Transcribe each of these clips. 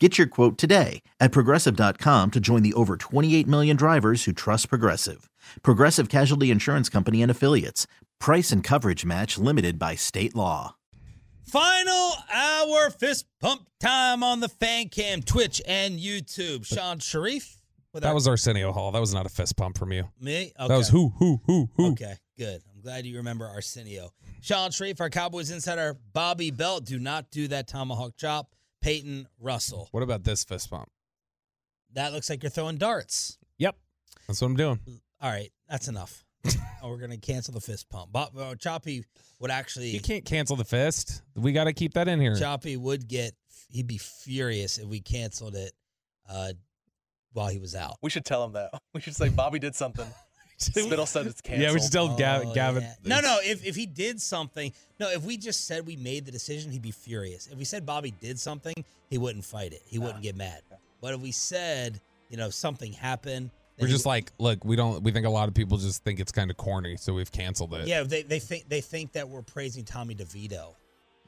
Get your quote today at progressive.com to join the over 28 million drivers who trust Progressive. Progressive Casualty Insurance Company and Affiliates. Price and coverage match limited by state law. Final hour fist pump time on the fan cam, Twitch, and YouTube. Shan Shariff. That our- was Arsenio Hall. That was not a fist pump from you. me. Okay. That was who, who, who, who. Okay, good. I'm glad you remember Arsenio. Shan Shariff, our Cowboys insider, Bobby Belt. Do not do that tomahawk chop. Peyton Russell. What about this fist pump? That looks like you're throwing darts. Yep. That's what I'm doing. All right, that's enough. oh, we're gonna cancel the fist pump. Bob, uh, Choppy would actually. You can't cancel the fist. We got to keep that in here. Choppy would get. He'd be furious if we canceled it uh, while he was out. We should tell him that. We should say Bobby did something. Spittle said it's canceled. yeah, we should tell Gav- Oh, Gavin. yeah. No, no. If if he did something, no. If we just said we made the decision, he'd be furious. If we said Bobby did something, he wouldn't fight it. He wouldn't ah. get mad. But if we said, you know, something happened, We're just would- like, look, we don't. We think a lot of people just think it's kind of corny, so we've canceled it. yeah. They they think they think that we're praising Tommy DeVito.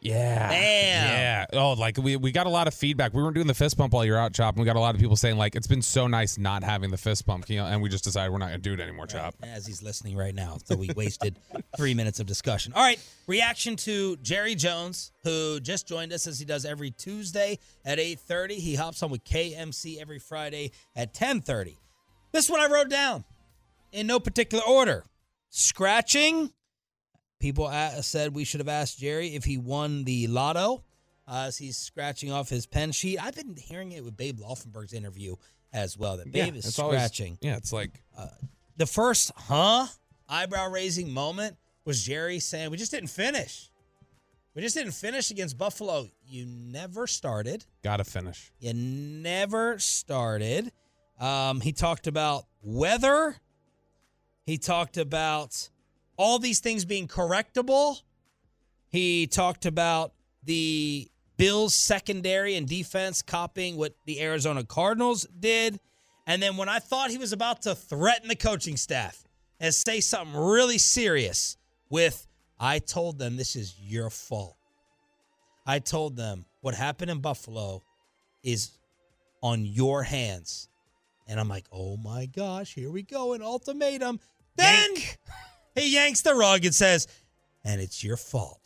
Yeah. Damn. Yeah. Oh, like we, we got a lot of feedback. We weren't doing the fist pump while you're out, Chop. And we got a lot of people saying, like, it's been so nice not having the fist pump. You know, and we just decided we're not going to do it anymore, Chop. As he's listening right now, so we wasted three minutes of discussion. All right, reaction to Jerry Jones, who just joined us as he does every Tuesday at eight thirty. He hops on with KMC every Friday at ten thirty. This one I wrote down in no particular order. Scratching. People said we should have asked Jerry if he won the lotto uh, as he's scratching off his pen sheet. I've been hearing it with Babe Laufenberg's interview as well. That Babe is it's always- scratching yeah, it's like, the first huh eyebrow raising moment was Jerry saying, We just didn't finish. We just didn't finish against Buffalo. You never started. got to finish. You never started. Um, he talked about weather. He talked about all these things being correctable. He talked about the Bills secondary and defense copying what the Arizona Cardinals did. And then when I thought he was about to threaten the coaching staff and say something really serious with, I told them this is your fault. I told them what happened in Buffalo is on your hands. And I'm like, oh my gosh, here we go, an ultimatum. Then he yanks the rug and says, and it's your fault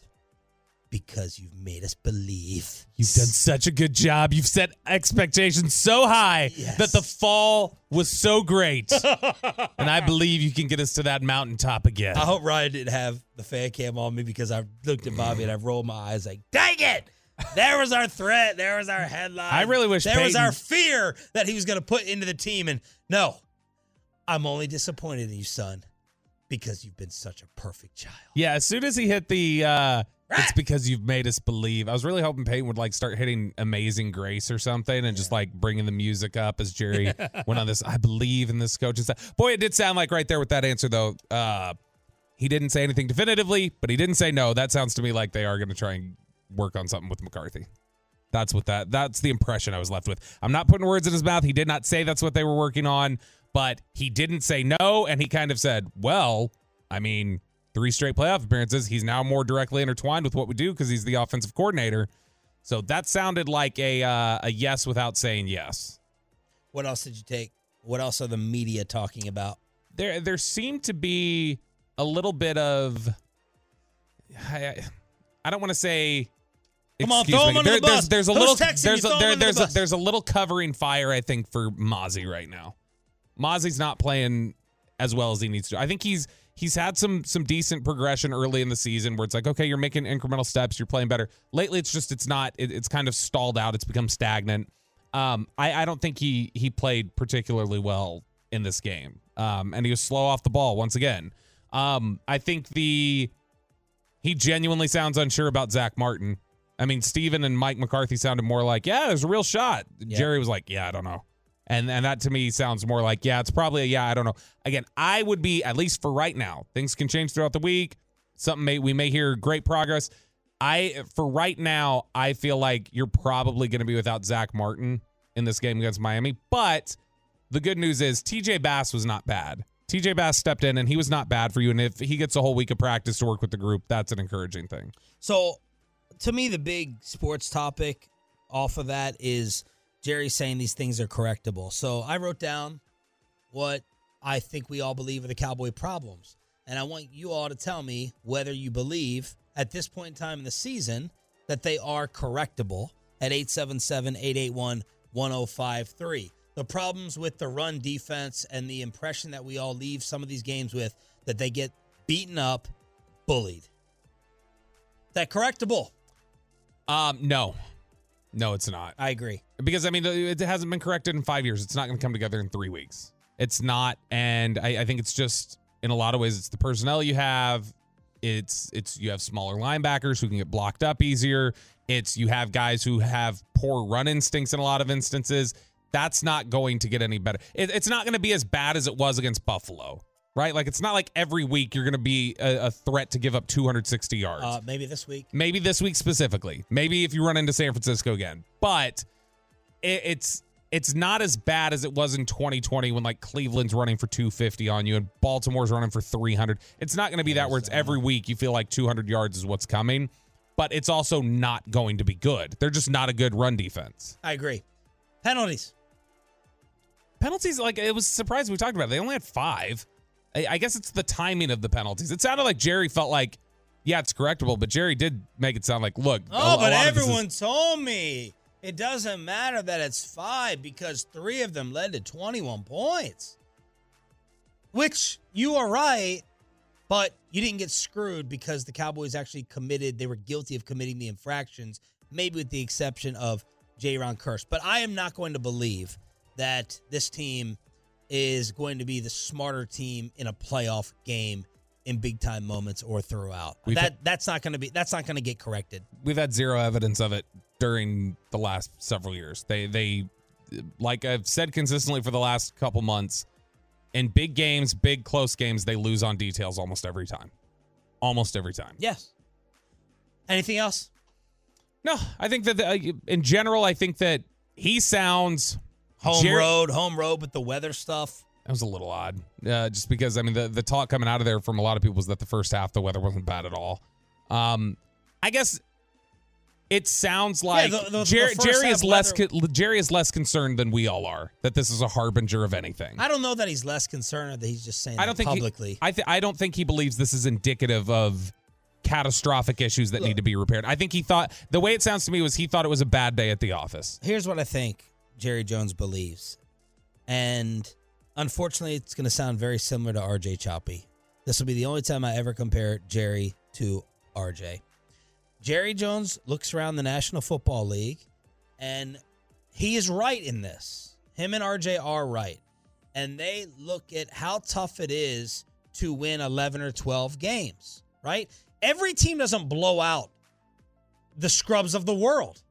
because you've made us believe. You've done such a good job. You've set expectations so high Yes. that the fall was so great. and I believe you can get us to that mountaintop again. I hope Ryan didn't have the fan cam on me because I looked at Bobby and I rolled my eyes like, dang it! There was our threat. There was our headline. I really wish there was our fear that he was going to put into the team. And no, I'm only disappointed in you, son, because you've been such a perfect child. Yeah, as soon as he hit the uh it's because you've made us believe. I was really hoping Peyton would like start hitting Amazing Grace or something and just like bringing the music up as Jerry went on this. I believe in this coach and stuff. Boy, it did sound like right there with that answer though. Uh he didn't say anything definitively, but he didn't say no. That sounds to me like they are going to try and work on something with McCarthy. That's what that that's the impression I was left with. I'm not putting words in his mouth. He did not say that's what they were working on, but he didn't say no and he kind of said, "Well, I mean, three straight playoff appearances. He's now more directly intertwined with what we do because he's the offensive coordinator." So that sounded like a uh, a yes without saying yes. What else did you take? What else are the media talking about? There there seemed to be a little bit of I, I don't want to say Come on, throw me. him under There- the bus. There's, there's a Who's little there's you? a, Throw him there, under the a, bus. there's a little covering fire I think for Mazi right now. Mazi's not playing as well as he needs to. I think he's he's had some some decent progression early in the season where it's like okay you're making incremental steps you're playing better. Lately it's just it's not it, it's kind of stalled out. It's become stagnant. Um, I I don't think he he played particularly well in this game. Um, and he was slow off the ball once again. Um, I think the he genuinely sounds unsure about Zack Martin. I mean, Stephen and Mike McCarthy sounded more like, yeah, there's a real shot. Jerry was like, yeah, I don't know. And and that to me sounds more like, yeah, it's probably a yeah, I don't know. Again, I would be at least for right now. Things can change throughout the week. Something may we may hear great progress. I for right now, I feel like you're probably going to be without Zack Martin in this game against Miami. But the good news is TJ Bass was not bad. TJ Bass stepped in and he was not bad for you. And if he gets a whole week of practice to work with the group, that's an encouraging thing. So, to me, the big sports topic off of that is Jerry saying these things are correctable. So, I wrote down what I think we all believe are the Cowboy problems. And I want you all to tell me whether you believe at this point in time in the season that they are correctable at 877 881 1053. The problems with the run defense and the impression that we all leave some of these games with that they get beaten up, bullied. That correctable. Um, no, no, it's not I agree. because I mean it hasn't been corrected in five years. It's not going to come together in three weeks. It's not, and I, I think it's just in a lot of ways it's the personnel you have. It's it's you have smaller linebackers who can get blocked up easier. It's you have guys who have poor run instincts in a lot of instances. That's not going to get any better. It, it's not going to be as bad as it was against Buffalo, right? Like it's not like every week you're going to be a, a threat to give up 260 yards. Uh, maybe this week. Maybe this week specifically. Maybe if you run into San Francisco again. But it, it's it's not as bad as it was in 2020 when like Cleveland's running for 250 on you and Baltimore's running for 300. It's not going to be that where it's every week you feel like 200 yards is what's coming, but it's also not going to be good. They're just not a good run defense. I agree. Penalties. Penalties, like it was surprising we talked about. It. They only had five. I, I guess it's the timing of the penalties. It sounded like Jerry felt like, yeah, it's correctable, but Jerry did make it sound like, look, Oh, a but of this is- everyone told me it doesn't matter that it's five because three of them led to 21 points. Which you are right, but you didn't get screwed because the Cowboys actually committed, they were guilty of committing the infractions, maybe with the exception of Jayron Kearse. But I am not going to believe that this team is going to be the smarter team in a playoff game in big time moments or throughout. We've that had- that's not going to be that's not going to get corrected. we've had zero evidence of it during the last several years. They they like I've said consistently for the last couple months, in big games, big close games, they lose on details almost every time. Almost every time. Yes. Anything else? No, I think that the, uh, in general, I think that he sounds Home Jer- road, home road with the weather stuff. That was a little odd, uh, just because I mean the the talk coming out of there from a lot of people was that the first half the weather wasn't bad at all. Um, I guess it sounds like the- the- the Jer- first Jerry is less weather- co- Jerry is less concerned than we all are that this is a harbinger of anything. I don't know that he's less concerned or that he's just saying I don't think he- publicly. I th- I don't think he believes this is indicative of catastrophic issues that need to be repaired. I think he thought the way it sounds to me was he thought it was a bad day at the office. Here's what I think Jerry Jones believes. And unfortunately, it's going to sound very similar to RJ Choppy. This will be the only time I ever compare Jerry to RJ. Jerry Jones looks around the National Football League and he is right in this. Him and RJ are right. And they look at how tough it is to win 11 or 12 games, right? Every team doesn't blow out the scrubs of the world.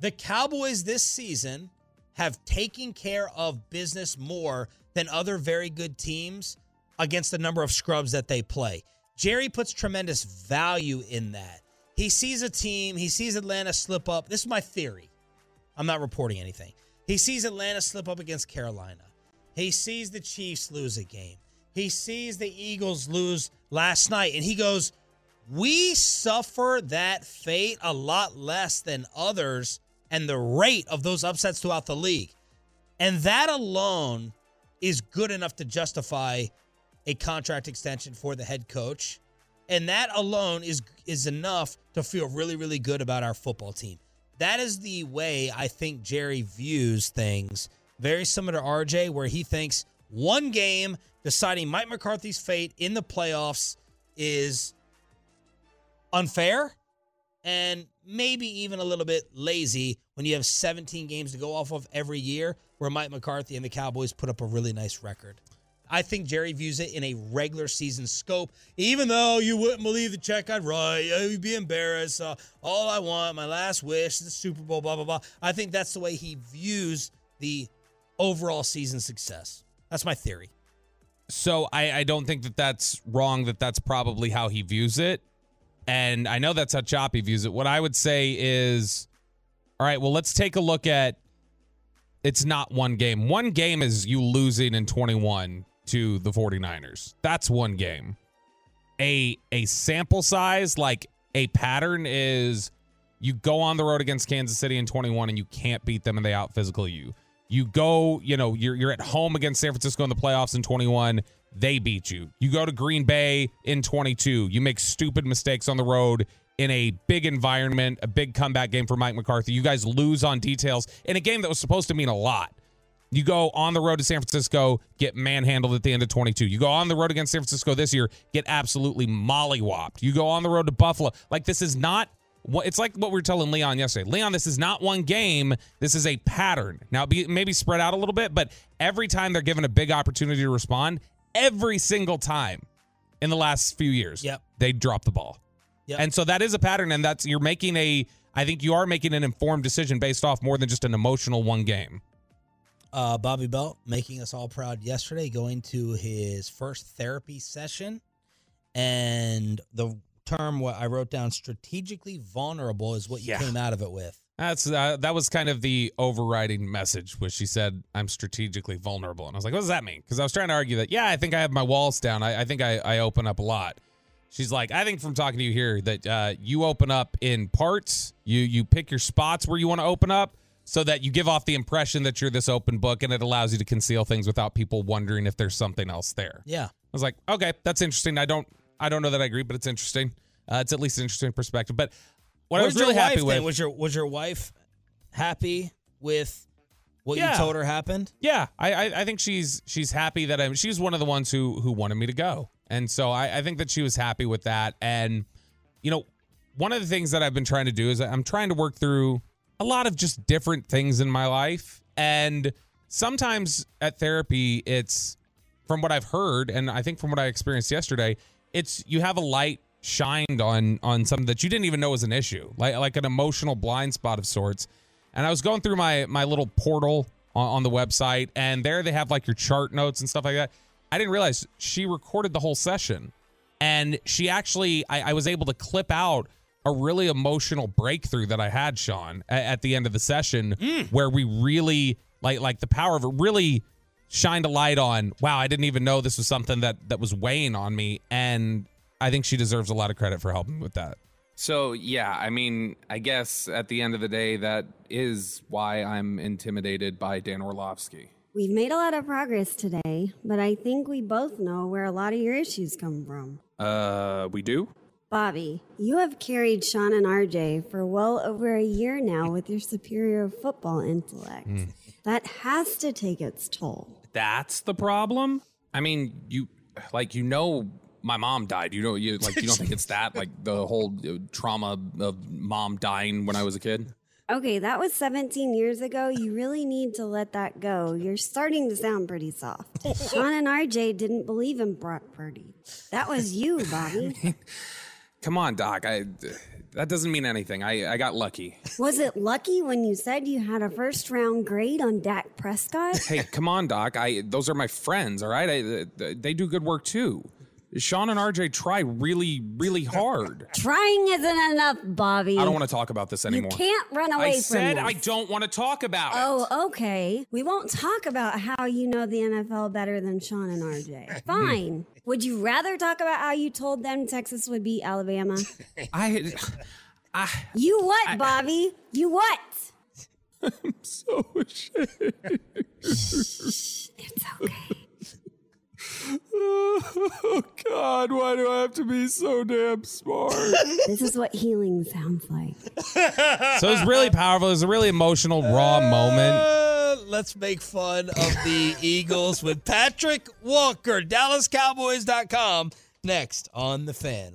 The Cowboys this season have taken care of business more than other very good teams against the number of scrubs that they play. Jerry puts tremendous value in that. He sees a team, he sees Atlanta slip up. This is my theory. I'm not reporting anything. He sees Atlanta slip up against Carolina. He sees the Chiefs lose a game. He sees the Eagles lose last night, and he goes, We suffer that fate a lot less than others and the rate of those upsets throughout the league. And that alone is good enough to justify a contract extension for the head coach And that alone is is enough to feel really, really good about our football team. That is the way I think Jerry views things. Very similar to RJ, where he thinks one game deciding Mike McCarthy's fate in the playoffs is unfair and maybe even a little bit lazy when you have 17 games to go off of every year where Mike McCarthy and the Cowboys put up a really nice record. I think Jerry views it in a regular season scope, even though you wouldn't believe the check I'd write. You'd be embarrassed. Uh, all I want, my last wish, the Super Bowl, blah, blah, blah. I think that's the way he views the overall season success. That's my theory. So I, I don't think that that's wrong. That that's probably how he views it, and I know that's how Choppy views it. What I would say is, all right, well, let's take a look at. It's not one game. One game is you losing in 21 to the 49ers. That's one game. A a sample size like a pattern is you go on the road against Kansas City in 21 and you can't beat them and they out physical you. You go, you know, you're you're at home against San Francisco in the playoffs in 21, they beat you. You go to Green Bay in 22, you make stupid mistakes on the road in a big environment, a big comeback game for Mike McCarthy. You guys lose on details in a game that was supposed to mean a lot. You go on the road to San Francisco, get manhandled at the end of 22. You go on the road against San Francisco this year, get absolutely mollywopped. You go on the road to Buffalo. Like this is not it's like what we were telling Leon yesterday. Leon, this is not one game. This is a pattern. Now, be, maybe spread out a little bit, but every time they're given a big opportunity to respond, every single time in the last few years, Yep. they drop the ball. Yep. And so that is a pattern, and that's you're making a. I think you are making an informed decision based off more than just an emotional one game. uh, Bobby Belt making us all proud yesterday, going to his first therapy session. And the term what I wrote down strategically vulnerable is what you Yeah. came out of it with. That's uh, that was kind of the overriding message, which she said, "I'm strategically vulnerable," and I was like, "What does that mean?" Because I was trying to argue that, yeah, I think I have my walls down. I, I think I, I open up a lot. She's like, I think from talking to you here that uh, you open up in parts. You you pick your spots where you want to open up, so that you give off the impression that you're this open book, and it allows you to conceal things without people wondering if there's something else there. Yeah. I was like, okay, that's interesting. I don't I don't know that I agree, but it's interesting. Uh, it's at least an interesting perspective. But what I was really your happy wife with then? Was your was your wife happy with what Yeah. you told her happened? Yeah, I, I I think she's she's happy that I'm. She's one of the ones who who wanted me to go, and so I, I think that she was happy with that. And you know, one of the things that I've been trying to do is I'm trying to work through a lot of just different things in my life, and sometimes at therapy, it's from what I've heard, and I think from what I experienced yesterday, it's you have a light shined on on something that you didn't even know was an issue, like like an emotional blind spot of sorts. And I was going through my my little portal on, on the website, and there they have like your chart notes and stuff like that. I didn't realize she recorded the whole session, and she actually I, I was able to clip out a really emotional breakthrough that I had, Shan, at, at the end of the session, mm. where we really like like the power of it really shined a light on. Wow, I didn't even know this was something that that was weighing on me, and I think she deserves a lot of credit for helping with that. So, yeah, I mean, I guess at the end of the day, that is why I'm intimidated by Dan Orlovsky. We've made a lot of progress today, but I think we both know where a lot of your issues come from. Uh, we do? Bobby, you have carried Shan and RJ for well over a year now with your superior football intellect. That has to take its toll. That's the problem? I mean, you, like, you know, my mom died. You know, you like, you don't think it's that, like, the whole uh, trauma of mom dying when I was a kid? Okay, that was 17 years ago. You really need to let that go. You're starting to sound pretty soft. Shan and RJ didn't believe in Brock Purdy. That was you, Bobby. Come on, Doc. I, that doesn't mean anything. I, I got lucky. Was it lucky when you said you had a first round grade on Dak Prescott? Hey, come on, Doc. I those are my friends. All right, I, they do good work too. Shan and RJ try really, really hard. Trying isn't enough, Bobby. I don't want to talk about this anymore. You can't run away I from said this. I don't want to talk about it. Oh, okay. We won't talk about how you know the NFL better than Shan and RJ. Fine. Would you rather talk about how you told them Texas would beat Alabama? I, I, You what, Bobby? You what? I'm so ashamed. It's okay. Oh God, why do I have to be so damn smart? This is what healing sounds like. so it was really powerful. It was a really emotional, raw moment. Uh, let's make fun of the Eagles with Patrick Walker, DallasCowboys.com, next on The Fan.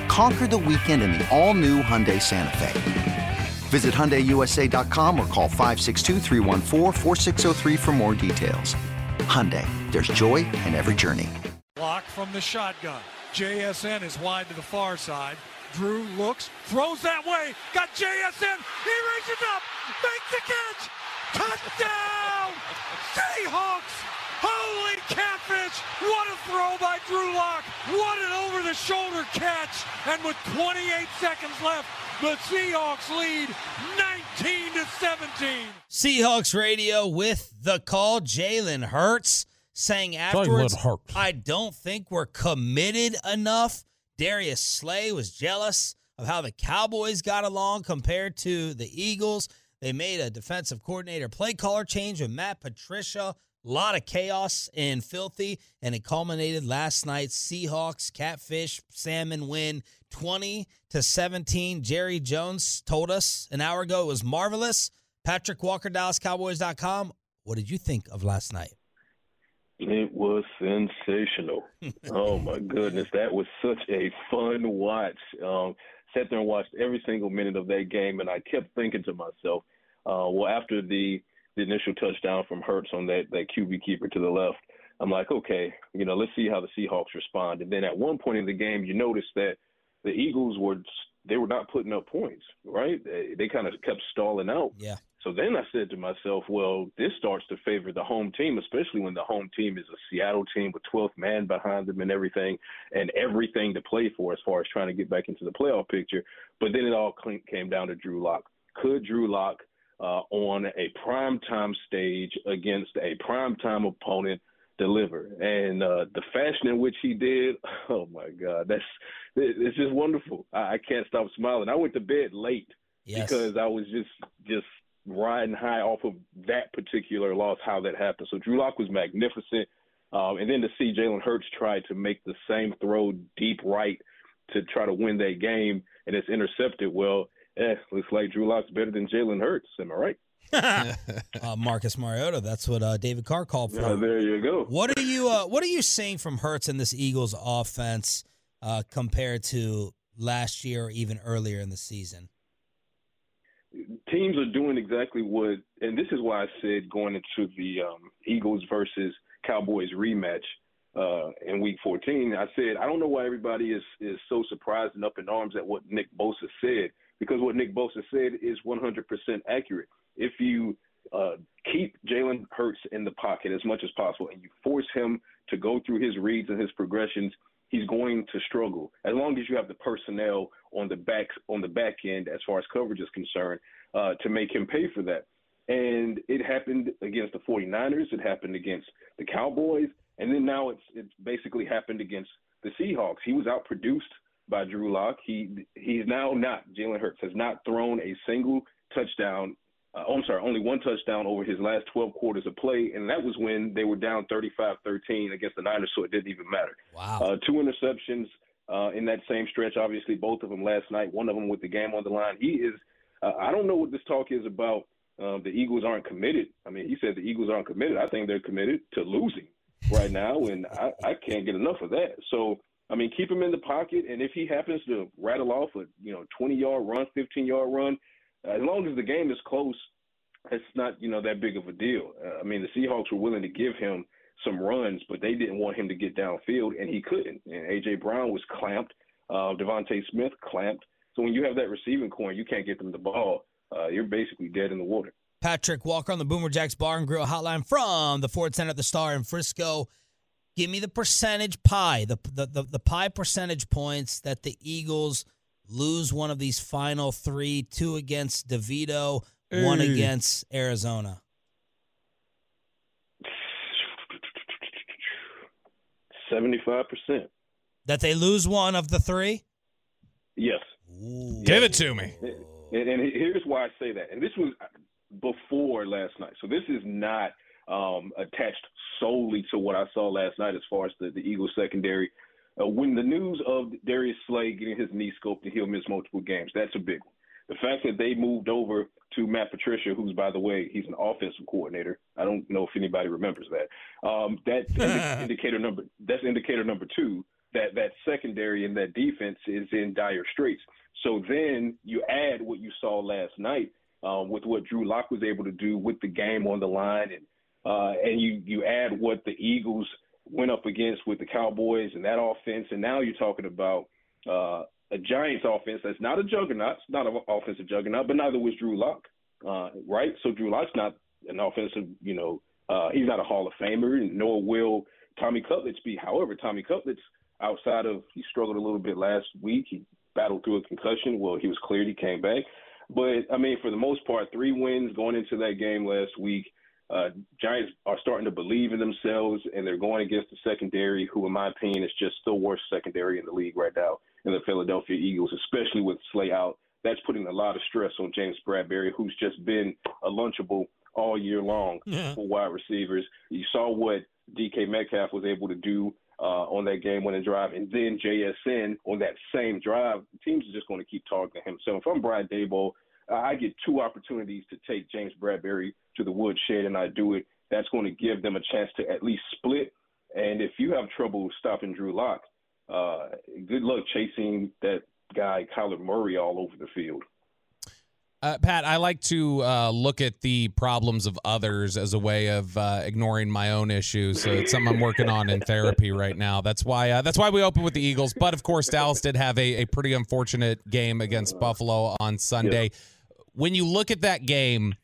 Conquer the weekend in the all-new Hyundai Santa Fe. Visit HyundaiUSA.com or call 562 for more details. Hyundai, there's joy in every journey. Block from the shotgun. JSN is wide to the far side. Drew looks, throws that way, got JSN, he reaches up, makes the catch, touchdown! Seahawks! Holy catfish! What a throw by Drew Lock! What an over-the-shoulder catch! And with 28 seconds left, the Seahawks lead 19 to 17. Seahawks radio with the call. Jalen Hurts saying afterwards, Hurts. I don't think we're committed enough. Darius Slay was jealous of how the Cowboys got along compared to the Eagles. They made a defensive coordinator play caller change with Matt Patricia. A lot of chaos and filthy, and it culminated last night's Seahawks catfish salmon win 20 to 17. Jerry Jones told us an hour ago it was marvelous. Patrick Walker, DallasCowboys.com. What did you think of last night? It was sensational. oh my goodness, that was such a fun watch. Um, sat there and watched every single minute of that game, and I kept thinking to myself, uh, well, after the the initial touchdown from Hurts on that that QB keeper to the left, I'm like, okay, you know, let's see how the Seahawks respond. And then at one point in the game, you notice that the Eagles were they were not putting up points, right? They, they kind of kept stalling out. Yeah. So then I said to myself, well, this starts to favor the home team, especially when the home team is a Seattle team with 12th man behind them and everything, and everything to play for as far as trying to get back into the playoff picture. But then it all came down to Drew Lock. Could Drew Lock uh, on a primetime stage against a primetime opponent deliver? And uh, the fashion in which he did, oh my God, that's it's just wonderful. I, I can't stop smiling. I went to bed late Yes. because I was just just riding high off of that particular loss, how that happened. So Drew Lock was magnificent. Um, and then to see Jalen Hurts try to make the same throw deep right to try to win that game and it's intercepted, well, eh, looks like Drew Lock's better than Jalen Hurts. Am I right? uh, Marcus Mariota. That's what uh, David Carr called for. Uh, there you go. What are you uh, What are you seeing from Hurts in this Eagles offense uh, compared to last year or even earlier in the season? teams are doing exactly what, and this is why I said going into the um, Eagles versus Cowboys rematch uh, in Week 14, I said I don't know why everybody is is so surprised and up in arms at what Nick Bosa said because what Nick Bosa said is 100% accurate. If you uh, keep Jalen Hurts in the pocket as much as possible and you force him to go through his reads and his progressions, he's going to struggle. As long as you have the personnel on the back on the back end as far as coverage is concerned uh, to make him pay for that. And it happened against the 49ers. It happened against the Cowboys. And then now it's it's basically happened against the Seahawks. He was outproduced by Drew Lock. He he's now not Jalen Hurts has not thrown a single touchdown. Uh, I'm sorry, only one touchdown over his last 12 quarters of play, and that was when they were down 35-13 against the Niners, so it didn't even matter. Wow. Uh, two interceptions uh, in that same stretch. Obviously, both of them last night. One of them with the game on the line. He is. Uh, I don't know what this talk is about. Um, the Eagles aren't committed. I mean, he said the Eagles aren't committed. I think they're committed to losing right now, and I, I can't get enough of that. So, I mean, keep him in the pocket, and if he happens to rattle off a you know 20 yard run, 15 yard run, as long as the game is close, it's not you know that big of a deal. Uh, I mean, the Seahawks were willing to give him some runs, but they didn't want him to get downfield, and he couldn't. And AJ Brown was clamped. Uh, DeVonta Smith clamped. So when you have that receiving core you can't get them the ball, uh, you're basically dead in the water. Patrick Walker on the Boomer Jacks Bar and Grill Hotline from the Ford Center at the Star in Frisco. Give me the percentage pie, the, the the the pie percentage points that the Eagles lose one of these final three: two against DeVito, one against Arizona. Seventy-five percent. That they lose one of the three. Yes. Give it to me. And, and here's why I say that. And this was before last night. So this is not um, attached solely to what I saw last night as far as the, the Eagles secondary. Uh, when the news of Darius Slay getting his knee scoped and he'll miss multiple games, that's a big one. The fact that they moved over to Matt Patricia, who's by the way, he's an offensive coordinator. I don't know if anybody remembers that. Um, that's indi- indicator number. That's indicator number two. That that secondary and that defense is in dire straits. So then you add what you saw last night um, with what Drew Lock was able to do with the game on the line, and uh, and you you add what the Eagles went up against with the Cowboys and that offense, and now you're talking about uh, a Giants offense that's not a juggernaut, it's not an offensive juggernaut, but neither was Drew Lock, uh, right? So Drew Lock's not an offensive, you know, uh, he's not a Hall of Famer, nor will Tommy Cutlets be. However, Tommy Cutlets, outside of he struggled a little bit last week, he battled through a concussion. Well, he was cleared, he came back. But I mean, for the most part, three wins going into that game last week. Uh, Giants are starting to believe in themselves, and they're going against the secondary, who, in my opinion, is just the worst secondary in the league right now, in the Philadelphia Eagles, especially with Slay out. That's putting a lot of stress on James Bradberry, who's just been a lunchable all year long Yeah. for wide receivers. You saw what DK Metcalf was able to do uh, on that game-winning drive, and then JSN on that same drive. Teams are just going to keep targeting him. So if I'm Brian Daboll, I get two opportunities to take James Bradberry to the woodshed, and I do it. That's going to give them a chance to at least split. And if you have trouble stopping Drew Lock, uh, good luck chasing that guy Kyler Murray all over the field. Uh, Pat, I like to uh, look at the problems of others as a way of uh, ignoring my own issues. So it's something I'm working on in therapy right now. That's why uh, that's why we open with the Eagles. But of course, Dallas did have a, a pretty unfortunate game against Buffalo on Sunday. When you look at that game,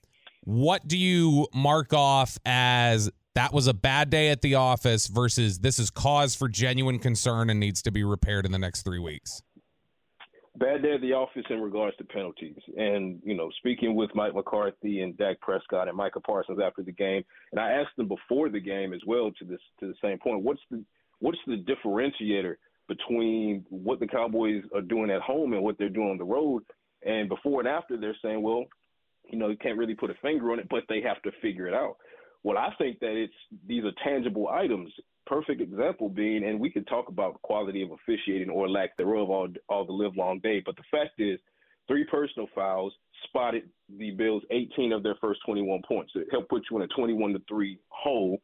what do you mark off as that was a bad day at the office versus this is cause for genuine concern and needs to be repaired in the next three weeks? bad day at the office in regards to penalties. And, you know, speaking with Mike McCarthy and Dak Prescott and Micah Parsons after the game, and I asked them before the game as well to this to the same point, what's the what's the differentiator between what the Cowboys are doing at home and what they're doing on the road? And before and after they're saying, well, you know, you can't really put a finger on it, but they have to figure it out. Well, I think that it's these are tangible items. Perfect example being, and we could talk about quality of officiating or lack thereof all all the live long day. But the fact is, three personal fouls spotted the Bills 18 of their first 21 points. It helped put you in a 21 to three hole.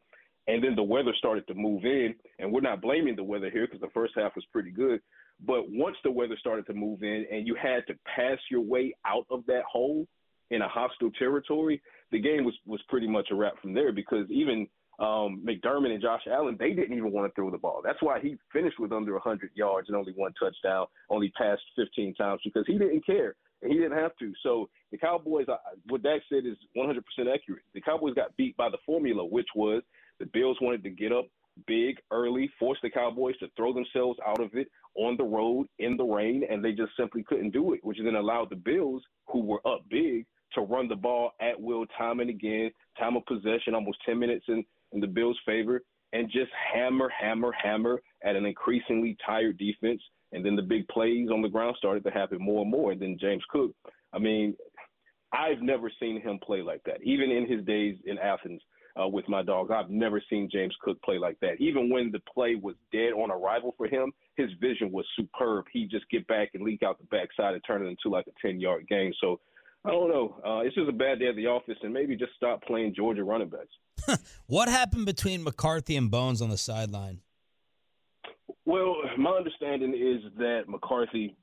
And then the weather started to move in, and we're not blaming the weather here because the first half was pretty good. But once the weather started to move in, and you had to pass your way out of that hole in a hostile territory, the game was was pretty much a wrap from there because even um, McDermott and Josh Allen, they didn't even want to throw the ball. That's why he finished with under 100 yards and only one touchdown, only passed 15 times because he didn't care and he didn't have to. So the Cowboys, what Dak said is 100% accurate. The Cowboys got beat by the formula, which was the Bills wanted to get up big early, force the Cowboys to throw themselves out of it on the road in the rain, and they just simply couldn't do it, which then allowed the Bills, who were up big, to run the ball at will time and again, time of possession, almost 10 minutes in, in the Bills' favor, and just hammer, hammer, hammer at an increasingly tired defense. And then the big plays on the ground started to happen more and more. And then James Cook, I mean, I've never seen him play like that. Even in his days in Athens uh, with my dogs, I've never seen James Cook play like that. Even when the play was dead on arrival for him, his vision was superb. He just get back and leak out the backside and turn it into like a ten yard game. So I don't know. Uh, it's just a bad day at the office, and maybe just stop playing Georgia running backs. what happened between McCarthy and Bones on the sideline? Well, my understanding is that McCarthy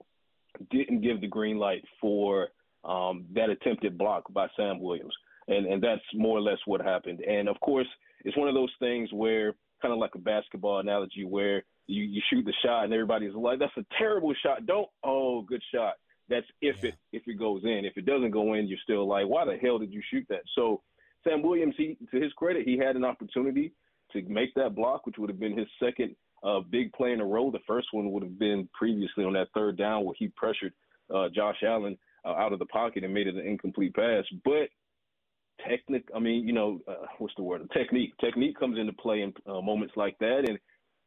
didn't give the green light for um, that attempted block by Sam Williams, and and that's more or less what happened. And of course, it's one of those things where, kind of like a basketball analogy, where you, you shoot the shot and everybody's like, "That's a terrible shot." Don't oh, good shot. That's if yeah. it if it goes in. If it doesn't go in, you're still like, "Why the hell did you shoot that?" So Sam Williams, he to his credit, he had an opportunity to make that block, which would have been his second uh, big play in a row. The first one would have been previously on that third down where he pressured uh, Josh Allen uh, out of the pocket and made it an incomplete pass. But technique, I mean, you know, uh, what's the word? Technique. Technique comes into play in uh, moments like that, and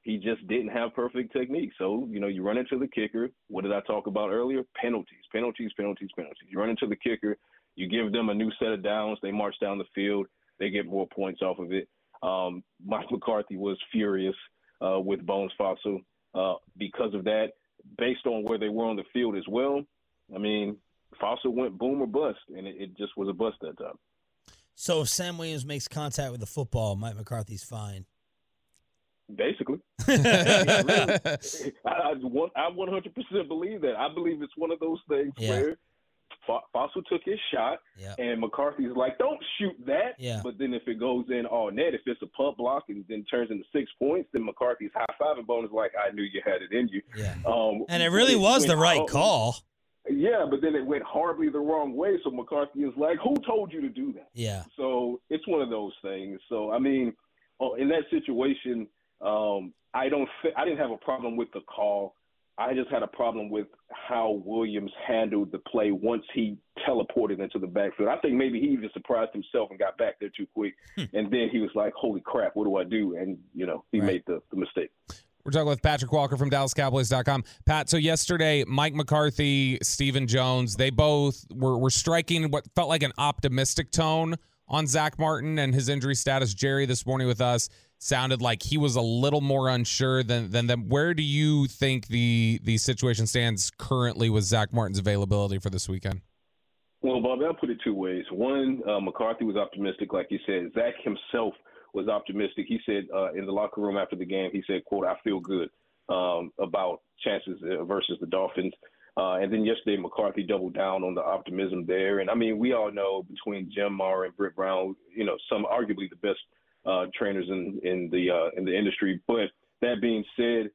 he just didn't have perfect technique. So, you know, you run into the kicker. What did I talk about earlier? Penalties, penalties, penalties, penalties. You run into the kicker. You give them a new set of downs. They march down the field. They get more points off of it. Um, Mike McCarthy was furious uh, with Bones Fassel uh, because of that. Based on where they were on the field as well, I mean, Fassel went boom or bust, and it, it just was a bust that time. So if Sam Williams makes contact with the football, Mike McCarthy's fine. Basically, I, I, I 100% believe that. I believe it's one of those things yeah. where Fassel took his shot, yep. and McCarthy's like, "Don't shoot that." Yeah. But then if it goes in all net, if it's a punt block and then turns into six points, then McCarthy's high five and bonus like, "I knew you had it in you." Yeah. Um, and it really was the right call. Yeah, but then it went horribly the wrong way. So McCarthy is like, "Who told you to do that?" Yeah. So it's one of those things. So I mean, oh, in that situation, um, I don't. I didn't have a problem with the call. I just had a problem with how Williams handled the play once he teleported into the backfield. I think maybe he even surprised himself and got back there too quick. Hmm. And then he was like, holy crap, what do I do? And, you know, he right. made the, the mistake. We're talking with Patrick Walker from DallasCowboys.com. Pat, so yesterday, Mike McCarthy, Stephen Jones, they both were, were striking what felt like an optimistic tone on Zack Martin and his injury status. Jerry this morning with us sounded like he was a little more unsure than than them. Where do you think the the situation stands currently with Zack Martin's availability for this weekend? Well, Bob, I'll put it two ways. One, uh, McCarthy was optimistic, like you said. Zack himself was optimistic. He said uh, in the locker room after the game, he said, "quote I feel good um, about chances uh, versus the Dolphins." Uh, and then yesterday, McCarthy doubled down on the optimism there. And I mean, we all know between Jim Maurer and Britt Brown, you know, some arguably the best uh, trainers in in the uh, in the industry. But that being said,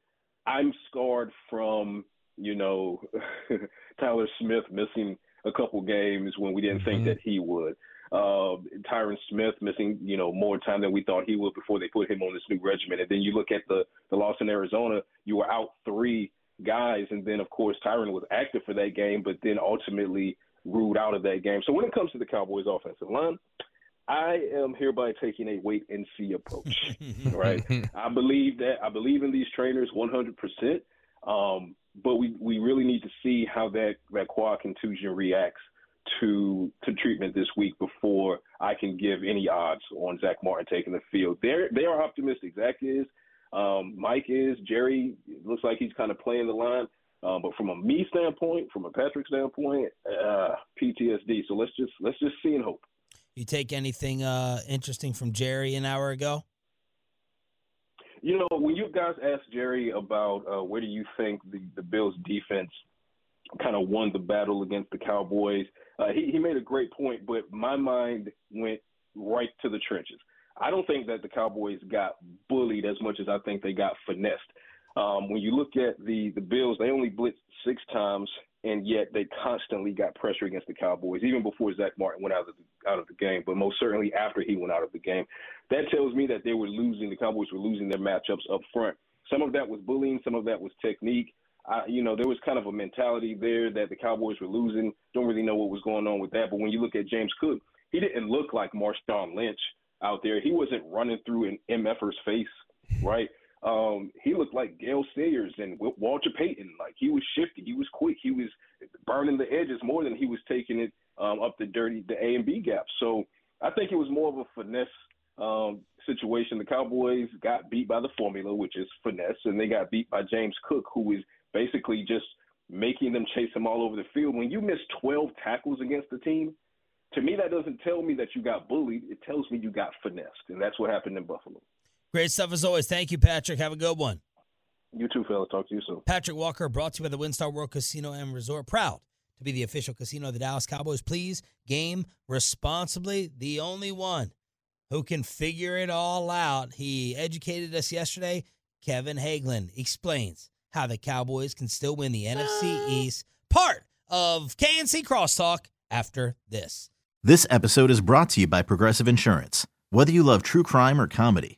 I'm scarred from you know Tyler Smith missing a couple games when we didn't mm-hmm. think that he would. Uh, Tyron Smith missing, you know, more time than we thought he would before they put him on this new regimen. And then you look at the the loss in Arizona, you were out three guys, and then of course Tyron was active for that game, but then ultimately ruled out of that game. So when it comes to the Cowboys' offensive line, I am hereby taking a wait and see approach. right? I believe that I believe in these trainers 100. percent um, But we we really need to see how that that quad contusion reacts to to treatment this week before I can give any odds on Zack Martin taking the field. They they are optimistic. Zack is, um, Mike is, Jerry looks like he's kind of playing the line. Uh, but from a me standpoint, from a Patrick standpoint, uh, PTSD. So let's just let's just see and hope. You take anything uh, interesting from Jerry an hour ago? You know, when you guys asked Jerry about uh, where do you think the, the Bills defense kind of won the battle against the Cowboys, uh, he, he made a great point, but my mind went right to the trenches. I don't think that the Cowboys got bullied as much as I think they got finessed. Um, when you look at the the Bills, they only blitzed six times and yet they constantly got pressure against the Cowboys, even before Zack Martin went out of the, out of the game, but most certainly after he went out of the game. That tells me that they were losing. The Cowboys were losing their matchups up front. Some of that was bullying, some of that was technique. I, you know, there was kind of a mentality there that the Cowboys were losing. Don't really know what was going on with that. But when you look at James Cook, he didn't look like Marshawn Lynch out there. He wasn't running through an MFer's face, right? Um, he looked like Gale Sayers and Walter Payton. Like he was shifty, he was quick, he was burning the edges more than he was taking it um, up the dirty the A and B gap. So I think it was more of a finesse um, situation. The Cowboys got beat by the formula, which is finesse, and they got beat by James Cook, who is basically just making them chase him all over the field. When you miss 12 tackles against the team, to me that doesn't tell me that you got bullied. It tells me you got finessed, and that's what happened in Buffalo. Great stuff as always. Thank you, Patrick. Have a good one. You too, fellas. Talk to you soon. Patrick Walker brought to you by the WinStar World Casino and Resort. Proud to be the official casino of the Dallas Cowboys. Please game responsibly. The only one who can figure it all out. He educated us yesterday. Kevin Hagelin explains how the Cowboys can still win the NFC ah. East. Part of KNC Crosstalk after this. This episode is brought to you by Progressive Insurance. Whether you love true crime or comedy,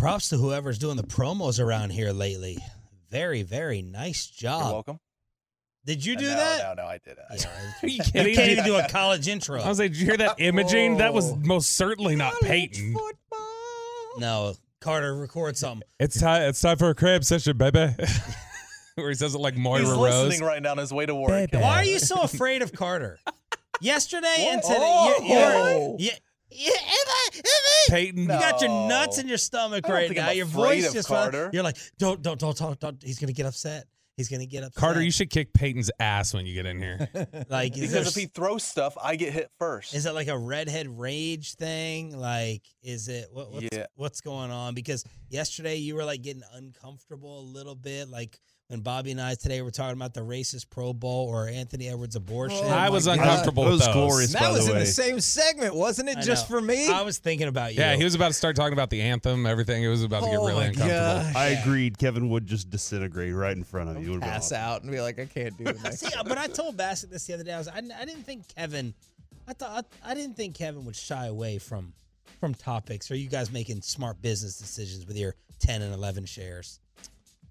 Props to whoever's doing the promos around here lately. Very, very nice job. You're welcome. Did you uh, do no, that? No, no, I did. I, Are you You can't even do a college intro. I was like, did you hear that imaging? That was oh. most certainly not Peyton. No, Carter, record something. It's time. It's time for a crib session, baby. Where he says it like Moira He's Rose. listening right now on his way to work. Why are you so afraid of Carter? Yesterday and today, Oh. you're, you're, yeah, Peyton, you got your nuts in your stomach right now. Your voice just Carter. You're like, don't, don't, don't talk. Don't. He's gonna get upset. He's gonna get upset. Carter, you should kick Peyton's ass when you get in here. like Because there if he throws stuff, I get hit first. Is it like a redhead rage thing? Like, is it what, what's, Yeah. what's going on? Because yesterday you were like getting uncomfortable a little bit, like when Bobby and I today were talking about the racist Pro Bowl or Anthony Edwards abortion. Oh I was God. uncomfortable with those. That was in the same segment, wasn't it? I Just know. for me. I was thinking about you. Yeah, he was about to start talking about the anthem, everything. It was about to get Oh really uncomfortable. gosh. I agreed. Kevin would just disintegrate right in front of you. It would've been pass awesome. out and be like, I can't do it. See, but I told Bacsik this the other day. I was, I, I didn't think Kevin. I thought I, I didn't think Kevin would shy away from from topics. Are you guys making smart business decisions with your ten and eleven shares?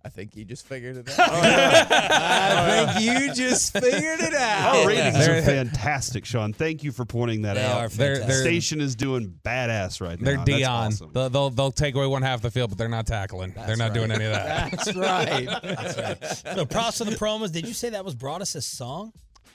I think you just figured it out. I think you just figured it out. Our ratings They're- fantastic, Shan. Thank you for pointing that They out. are They're- fantastic. they're- station is doing badass right now. They're That's Dion. awesome. They'll, they'll they'll take away one half of the field, but they're not tackling. they're not doing any of that. That's right. That's right. So props to the promos. Did you say that was brought us a song?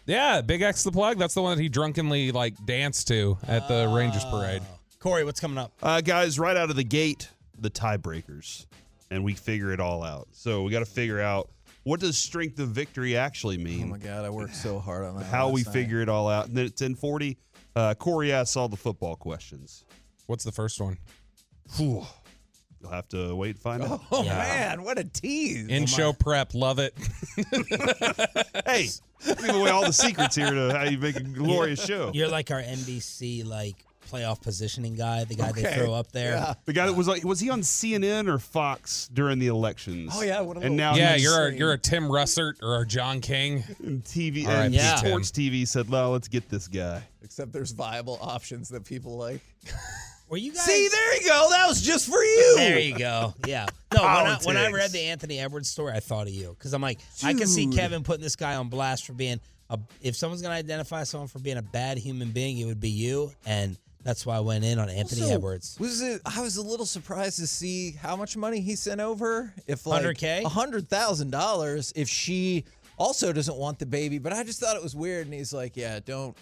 Yeah, BigXthaPlug. That's the one that he drunkenly like danced to at the Rangers parade. Corey, what's coming up? Uh, guys, right out of the gate, the tiebreakers, and we figure it all out. So we got to figure out what does strength of victory actually mean. Oh my god, I worked so hard on that. how we night. figure it all out. And then at 1040, uh, Corey asks all the football questions. What's the first one? Whew. You'll have to wait and find out. Oh Yeah. man, what a tease! In show prep, love it. Hey, give away all the secrets here to how you make a glorious show. You're like our NBC like playoff positioning guy, the guy they throw up there. Yeah. The guy that was like, was he on CNN or Fox during the elections? Oh, yeah, what a and now yeah, he's- you're a, you're a Tim Russert or a John King. and TV All right, and yeah. sports TV said, "Well, let's get this guy." Except there's viable options that people like. Were you guys? See, there you go. That was just for you. There you go. Yeah. No, when I, when I read the Anthony Edwards story, I thought of you because I'm like, I can see Kevin putting this guy on blast for being a. If someone's gonna identify someone for being a bad human being, it would be you, and that's why I went in on Anthony Also, Edwards. Was it? I was a little surprised to see how much money he sent over. If like 100K? a hundred thousand dollars. If she also doesn't want the baby, but I just thought it was weird. And he's like, "Yeah, don't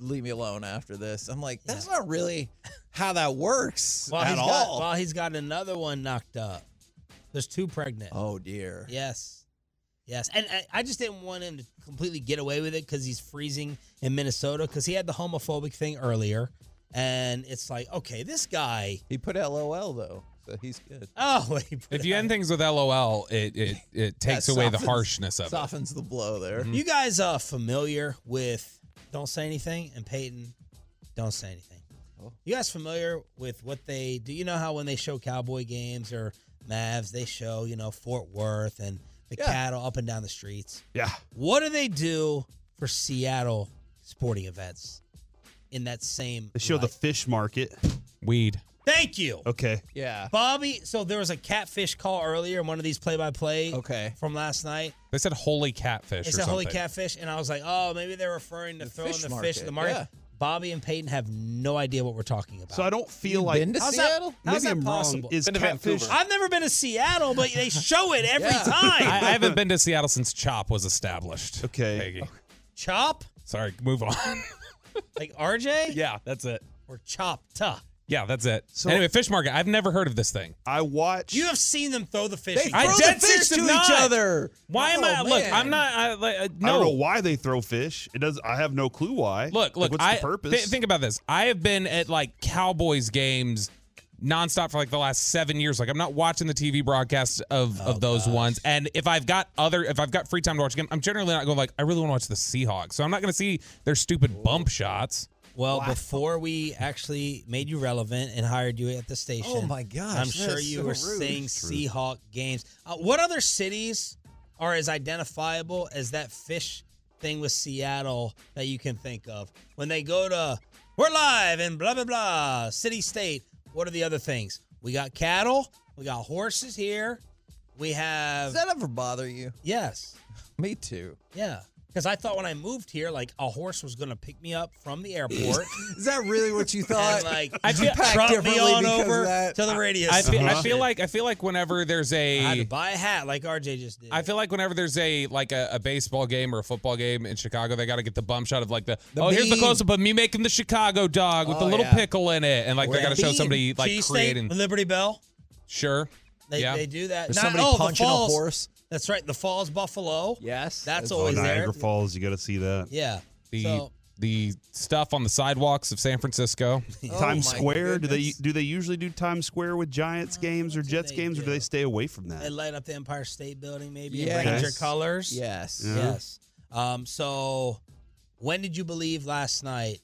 leave me alone after this." I'm like, that's not really how that works While at all. got while he's got another one knocked up. There's two pregnant. oh dear. Yes. Yes. And I, I just didn't want him to completely get away with it because he's freezing in Minnesota because he had the homophobic thing earlier. And it's like, okay, this guy. He put LOL though, so he's good. Oh, he put If you end things with LOL, it it, it takes Yeah, away the harshness of it. Softens the blow there. You guys are familiar with Don't Say Anything and Peyton, Don't Say Anything. Oh. You guys familiar with what they do? You know how when they show Cowboy games or Mavs, they show, you know, Fort Worth and the Yeah. cattle up and down the streets. Yeah. What do they do for Seattle sporting events in that same They show the light? fish market. Weed. Thank you. Okay. Yeah. Bobby, so there was a catfish call earlier in one of these play by play Okay. from last night. They said holy catfish. It or said holy catfish, and I was like, oh, maybe they're referring to The throwing fish the fish market, in the market. yeah. Bobby and Peyton have no idea what we're talking about. So I don't feel You like been to How's that- Seattle? how's maybe that I'm possible? wrong. Is Been to catfish? Vancouver. I've never been to Seattle, but they show it every Yeah. I, time. I haven't been to Seattle since Chop was established. Okay. Peggy. Chop, Sorry, move on. like RJ, yeah, that's it. or Chopta. Yeah, that's it. So- anyway, fish market. I've never heard of this thing. I watch. You have seen them throw the fish. They in I throw dead the fish to am each other. Why am Oh, I? Look. I'm not. I, like, uh, I don't know no. why they throw fish. It does. I have no clue why. Look, Like, look. what's I the purpose? thi- think about this. I have been at like Cowboys games nonstop for like the last seven years. Like I'm not watching the TV broadcasts of Oh, of those ones. And if I've got other, if I've got free time to watch a game, I'm generally not going like I really want to watch the Seahawks. So I'm not going to see their stupid bump shots. Well, before we actually made you relevant and hired you at the station, Oh my gosh, I'm sure you so were rude. saying It's true. Seahawk games. Uh, what other cities are as identifiable as that fish thing with Seattle that you can think of? When they go to, we're live in blah, blah, blah, city, state. What are the other things? We got cattle. We got horses here. We have, Does that ever bother you? yes. Me too. Yeah. Because I thought when I moved here, like a horse was going to pick me up from the airport. Is that really what you thought? and like I feel- packed drop me on over to the radio I feel, I feel like I feel like whenever there's I had to a buy a hat like RJ just did. I feel like whenever there's a like a, a baseball game or a football game in Chicago, they got to get the bump shot of like the, The oh here's the bean. close up of me making the Chicago dog with the Oh, little yeah. pickle in it, and like they got to show somebody like Cheese creating. State, Liberty Bell. Sure, They, yeah. they do that. Or Not- somebody oh, the punching a horse. That's right. The Falls Buffalo. Yes. That's oh, always Niagara there. Falls. You got to see that. Yeah. the So the stuff on the sidewalks of San Francisco. Oh Times my Square. Do they do they usually do Times Square with Giants games or Jets they games, or do do? they stay away from that? they light up the Empire State Building, maybe Yes. and Ranger colors. Yes. Yeah. Yes. Um. So, when did you believe last night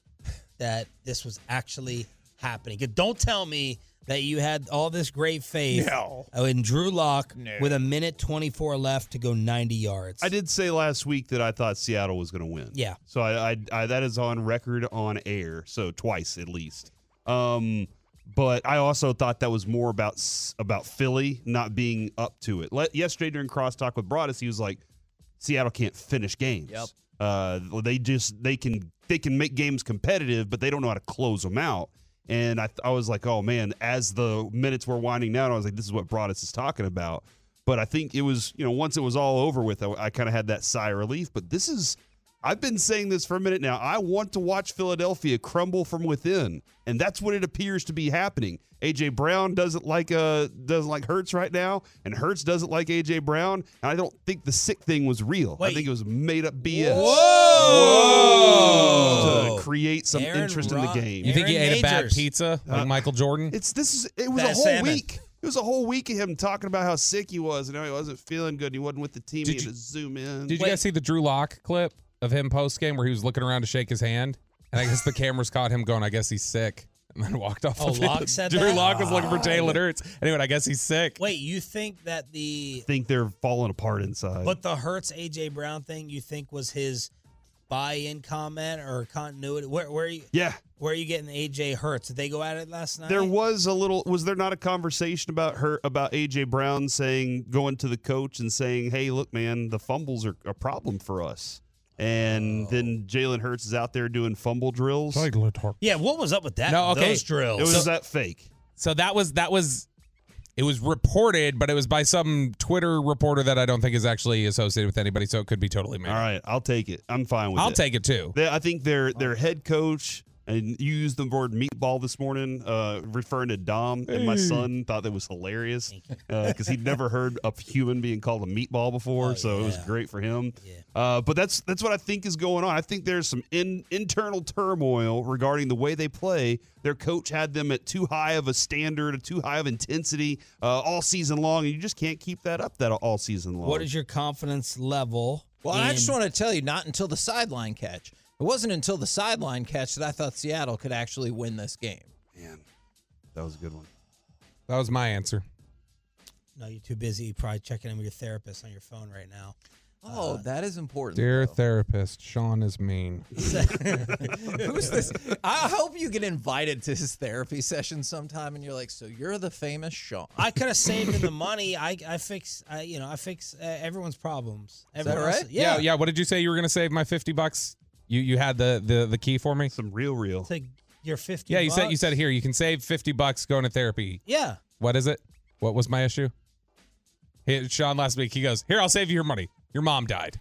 that this was actually happening? 'Cause Don't tell me that you had all this great faith No. in Drew Lock with a minute 24 left to go 90 yards. I did say last week that I thought Seattle was going to win. Yeah. So I, I, I that is on record on air. So twice at least. Um, but I also thought that was more about about Philly not being up to it. Let, yesterday during crosstalk with Broadus, he was like, Seattle can't finish games. Yep. Uh, they just they can they can make games competitive, but they don't know how to close them out. And I, I was like, oh man, as the minutes were winding down, I was like, this is what Broadus is talking about. But I think it was, you know, once it was all over with, I, I kind of had that sigh of relief. But this is, I've been saying this for a minute now. I want to watch Philadelphia crumble from within, and that's what it appears to be happening. AJ Brown doesn't like uh doesn't like Hurts right now, and Hurts doesn't like AJ Brown. And I don't think the sick thing was real. I think it was made up BS. Whoa! To create some Aaron interest in the game. You think he Aaron ate a bad pizza like Uh, Michael Jordan? It's this is it was Bad a whole salmon. week. It was a whole week of him talking about how sick he was and how he wasn't feeling good. And he wasn't with the team. Did he had you- to zoom in. Did you guys see the Drew Lock clip of him post game where he was looking around to shake his hand? And I guess the cameras caught him going, I guess he's sick. And then walked off. Oh, the field. Lock said Drew that? Lock was looking for oh, Taylor Hurts. Anyway, I guess he's sick. Wait, you think that the think they're falling apart inside? but the Hurts AJ Brown thing you think was his buy-in comment or continuity? Where where you? yeah, Where are you getting AJ Hurts? Did they go at it last night? There was a little. Was there not a conversation about her about AJ Brown saying going to the coach and saying, "Hey, look, man, the fumbles are a problem for us." And oh. then Jalen Hurts is out there doing fumble drills. Yeah, what was up with that? No, okay. Those drills. It was So- that fake. So that was that was it was reported, but it was by some Twitter reporter that I don't think is actually associated with anybody, so it could be totally made. All right, I'll take it. I'm fine with it. I'll take it too. They, I think their their head coach and you used the word meatball this morning, uh, referring to Dom, and my son thought that was hilarious because he'd never heard a human being called a meatball before, so it was great for him. Uh, but that's that's what I think is going on. I think there's some in, internal turmoil regarding the way they play. Their coach had them at too high of a standard, a too high of intensity uh, all season long, and you just can't keep that up that all season long. What is your confidence level? Well, I just want to tell you, not until the sideline catch. It wasn't until the sideline catch that I thought Seattle could actually win this game. Man, that was a good one. That was my answer. No, you're too busy probably checking in with your therapist on your phone right now. Oh, that is important. Dear though. therapist, Shan is mean. Who's this? I hope you get invited to his therapy session sometime, and you're like, "So you're the famous Shan." I could have saved him the money. I I fix I you know I fix uh, everyone's problems. Is that Everyone else- right? yeah. yeah, What did you say you were going to save my 50 bucks? You you had the the the key for me? Some real real. To your fifty. Yeah, you said you bucks. said here you can save 50 bucks going to therapy. Yeah. What is it? What was my issue? Hey, Shan last week he goes, "Here, I'll save you your money. Your mom died."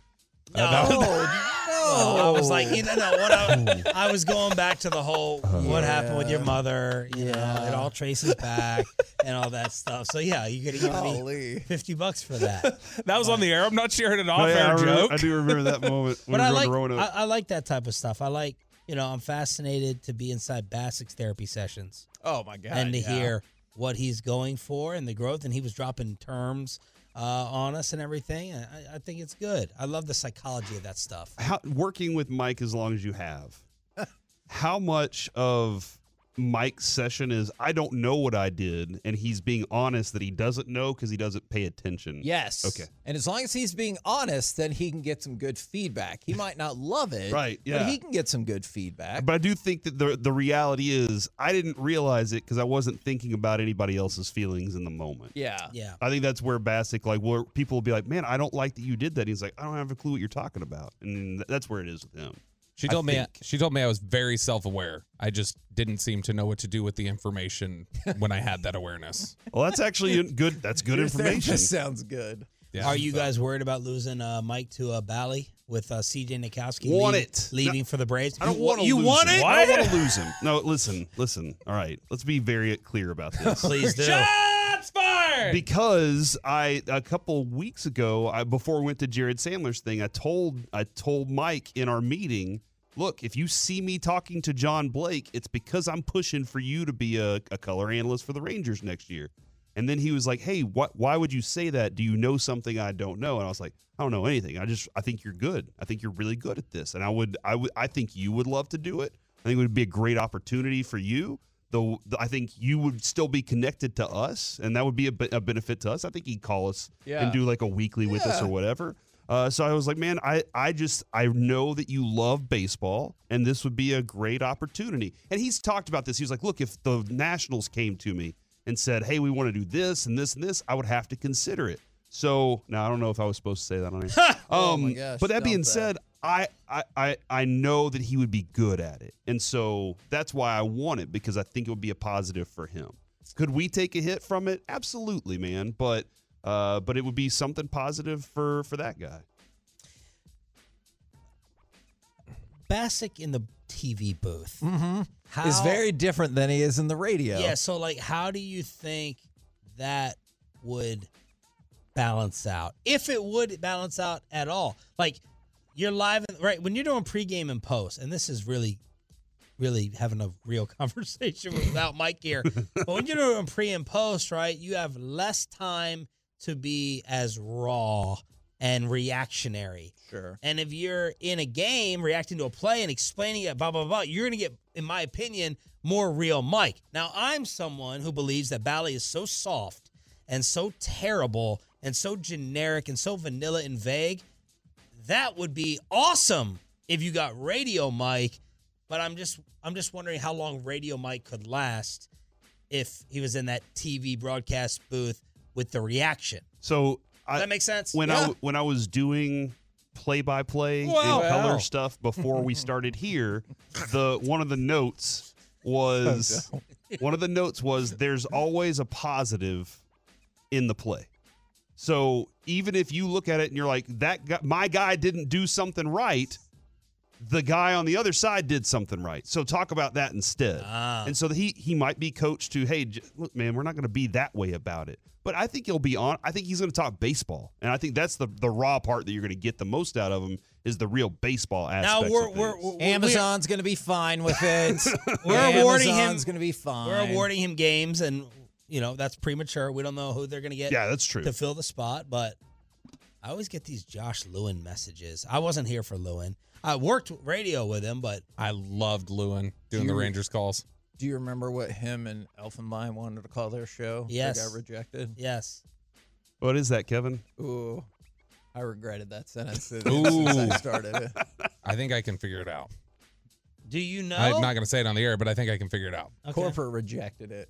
Uh, that was- Well, I was like, oh. you know, no, what I, I was going back to the whole uh-huh. what happened with your mother. You know, it all traces back and all that stuff. So yeah, you could give me fifty bucks for that. that was on the air. I'm not sharing an Oh, off-air yeah, I, remember- joke. I do remember that moment when but we I like going to I, I like that type of stuff. I like you know I'm fascinated to be inside Bacsik's therapy sessions Oh my god! and to yeah. hear what he's going for and the growth. And he was dropping terms uh, on us and everything. I, I think it's good. I love the psychology of that stuff. how, working with Mike as long as you have, how much of Mike's session is I don't know what I did, and he's being honest that he doesn't know because he doesn't pay attention. Yes. Okay. And as long as he's being honest, then he can get some good feedback. He might not love it, Right, yeah. But he can get some good feedback. But I do think that the the reality is I didn't realize it because I wasn't thinking about anybody else's feelings in the moment. Yeah. Yeah. I think that's where Bacsik, like, where people will be like, "Man, I don't like that you did that." He's like, "I don't have a clue what you're talking about," and that's where it is with him. She I told me think. she told me I was very self-aware. I just didn't seem to know what to do with the information when I had that awareness. Well, that's actually good. That's good Your information. therapist sounds good. Yeah. Are you guys worried about losing uh, Mike to uh, Bally with uh, CJ Nitkowski Want leaving, it. leaving for the Braves? I don't want to You lose want him. it? I don't want to lose him. No, listen, listen. All right, let's be very clear about this. Please do. Shots fired. because I a couple weeks ago, I, before I went to Jared Sandler's thing, I told I told Mike in our meeting, look, if you see me talking to John Blake, it's because I'm pushing for you to be a, a color analyst for the Rangers next year. And then he was like, "Hey, what? Why would you say that? Do you know something I don't know?" And I was like, "I don't know anything. I just I think you're good. I think you're really good at this, and I would I would I think you would love to do it. I think it would be a great opportunity for you. Though I think you would still be connected to us, and that would be a, a benefit to us. I think he'd call us Yeah. and do like a weekly with us or whatever. Uh, so I was like, man, I, I just I know that you love baseball, and this would be a great opportunity. And he's talked about this. He was like, look, if the Nationals came to me and said, hey, we want to do this and this and this, I would have to consider it. So now I don't know if I was supposed to say that on here. um, Oh gosh, but that being that. said, I, I I I know that he would be good at it, and so that's why I want it because I think it would be a positive for him. Could we take a hit from it? Absolutely, man. But uh, but it would be something positive for for that guy. Bacsik in the TV booth. Mm-hmm. How, Is very different than he is in the radio. Yeah, so like how do you think that would balance out? If it would balance out at all. Like you're live right when you're doing pregame and post, and this is really really having a real conversation without Mike here. but when you're doing pre and post, right, you have less time to be as raw and reactionary. Sure. And if you're in a game reacting to a play and explaining it, blah, blah, blah, you're going to get, in my opinion, more real Mike. Now, I'm someone who believes that Bally is so soft and so terrible and so generic and so vanilla and vague. That would be awesome if you got radio Mike but I'm just I'm just wondering how long Radio Mike could last if he was in that TV broadcast booth with the reaction. So Does I, that makes sense? when I when I was doing play by play and color Wow. stuff before we started here, the one of the notes was one of the notes was there's always a positive in the play. So even if you look at it and you're like that guy, my guy didn't do something right, the guy on the other side did something right. So talk about that instead. Ah. And so he he might be coached to, hey, j- look, man, we're not going to be that way about it. But I think he'll be on. I think he's going to talk baseball, and I think that's the the raw part that you're going to get the most out of him is the real baseball Now we're we're, we're Amazon's going to be fine with it. we're awarding him Amazon's going to be fine. We're awarding him games, and you know that's premature. We don't know who they're going to get. Yeah, that's true. to fill the spot. But I always get these Josh Lewin messages. I wasn't here for Lewin. I worked radio with him, but I loved Lewin doing the Rangers calls. Do you remember what him and Elfenbein wanted to call their show? They Yes. got rejected. yes, What is that, Kevin? Ooh, I regretted that sentence since I started it. I think I can figure it out. do you know? I'm not going to say it on the air, but I think I can figure it out. Okay. Corporate rejected it.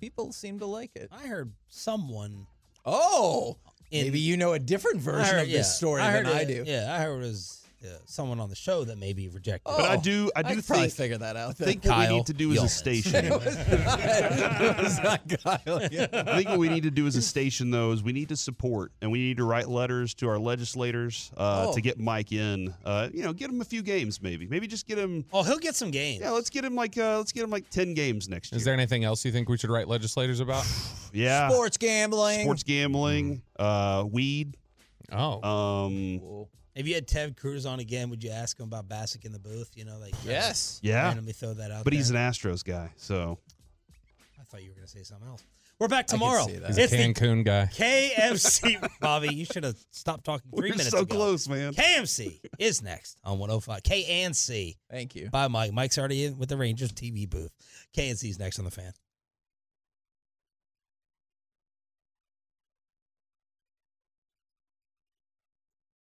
People seem to like it. I heard someone. Oh, in- maybe you know a different version heard- of yeah, this story I than heard I do. Yeah, I heard it was uh, someone on the show that may be rejected. Oh, But I do I do could probably think figure that out. I think then. what we Kyle need to do as a Yeomans. station. it was not Kyle. I think what we need to do as a station, though, is we need to support and we need to write letters to our legislators uh, Oh. to get Mike in. Uh, you know, get him a few games, maybe. Maybe just get him. Oh, he'll get some games. Yeah, let's get him like uh, let's get him like ten games next year. Is there anything else you think we should write legislators about? yeah, Sports gambling. sports gambling, uh, weed. Oh, Um, If you had Ted Cruz on again, would you ask him about Bacsik in the booth? You know, like Yes. yeah, randomly throw that out. but he's an. Astros guy, so I thought you were going to say something else. We're back I can tomorrow. see that. he's a It's the Cancun guy. KFC. Bobby, you should have stopped talking three we're minutes so ago. close, man. KMC is next on 105. K and C. Thank you. Bye, Mike. Mike's already in with the Rangers TV booth. K and C's next on the fan.